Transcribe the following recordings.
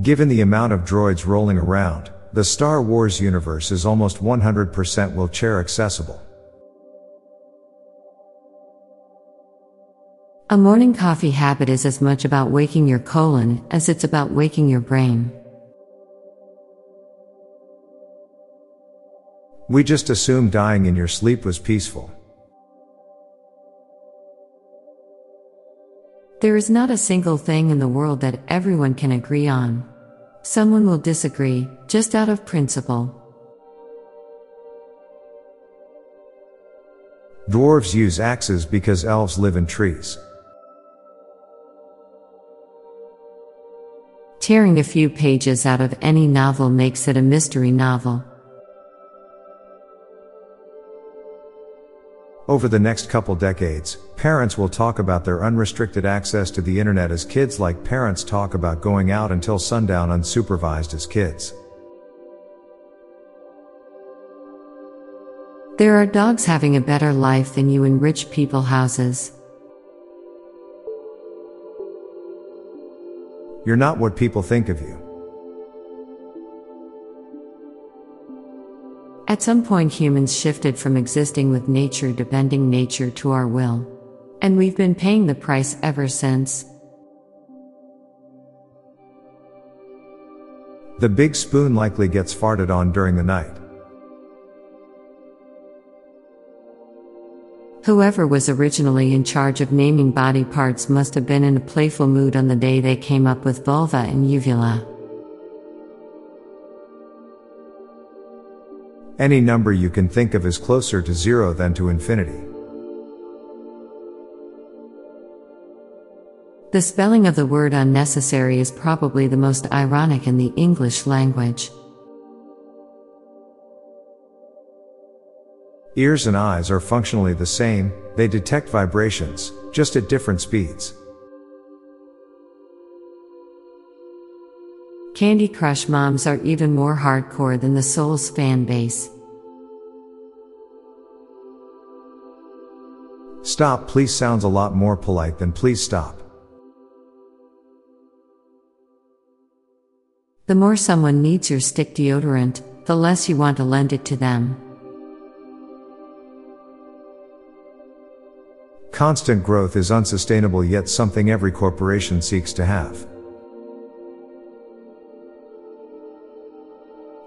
Given the amount of droids rolling around, the Star Wars universe is almost 100% wheelchair accessible. A morning coffee habit is as much about waking your colon as it's about waking your brain. We just assumed dying in your sleep was peaceful. There is not a single thing in the world that everyone can agree on. Someone will disagree, just out of principle. Dwarves use axes because elves live in trees. Tearing a few pages out of any novel makes it a mystery novel. Over the next couple decades, parents will talk about their unrestricted access to the internet as kids like parents talk about going out until sundown unsupervised as kids. There are dogs having a better life than you in rich people houses. You're not what people think of you. At some point, humans shifted from existing with nature to bending nature to our will. And we've been paying the price ever since. The big spoon likely gets farted on during the night. Whoever was originally in charge of naming body parts must have been in a playful mood on the day they came up with vulva and uvula. Any number you can think of is closer to zero than to infinity. The spelling of the word unnecessary is probably the most ironic in the English language. Ears and eyes are functionally the same, they detect vibrations, just at different speeds. Candy Crush moms are even more hardcore than the Souls fan base. Stop please sounds a lot more polite than please stop. The more someone needs your stick deodorant, the less you want to lend it to them. Constant growth is unsustainable yet something every corporation seeks to have.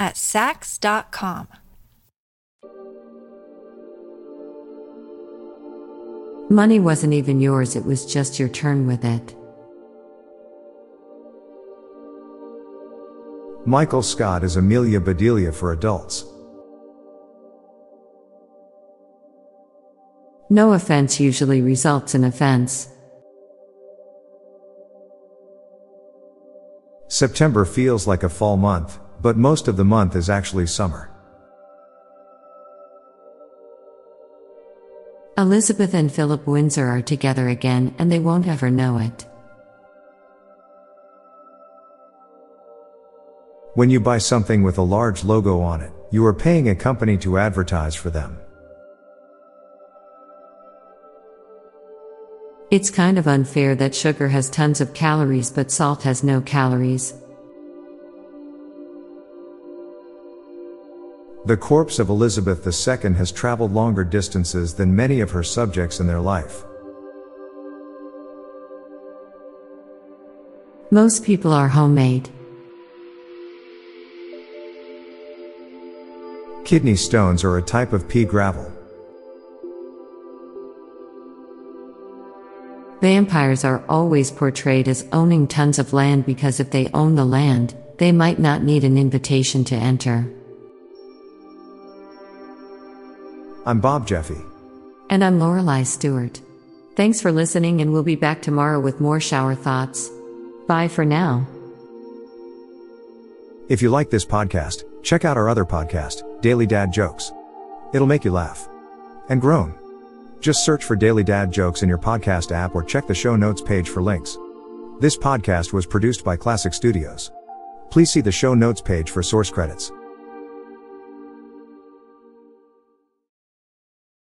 at Saks.com. Money wasn't even yours, it was just your turn with it. Michael Scott is Amelia Bedelia for adults. No offense usually results in offense. September feels like a fall month, but most of the month is actually summer. Elizabeth and Philip Windsor are together again and they won't ever know it. When you buy something with a large logo on it, you are paying a company to advertise for them. It's kind of unfair that sugar has tons of calories but salt has no calories. The corpse of Elizabeth II has traveled longer distances than many of her subjects in their life. Most people are homemade. Kidney stones are a type of pea gravel. Vampires are always portrayed as owning tons of land because if they own the land, they might not need an invitation to enter. I'm Bob Jeffy. And I'm Lorelei Stewart. Thanks for listening, and we'll be back tomorrow with more shower thoughts. Bye for now. If you like this podcast, check out our other podcast, Daily Dad Jokes. It'll make you laugh and groan. Just search for Daily Dad Jokes in your podcast app or check the show notes page for links. This podcast was produced by Klassic Studios. Please see the show notes page for source credits.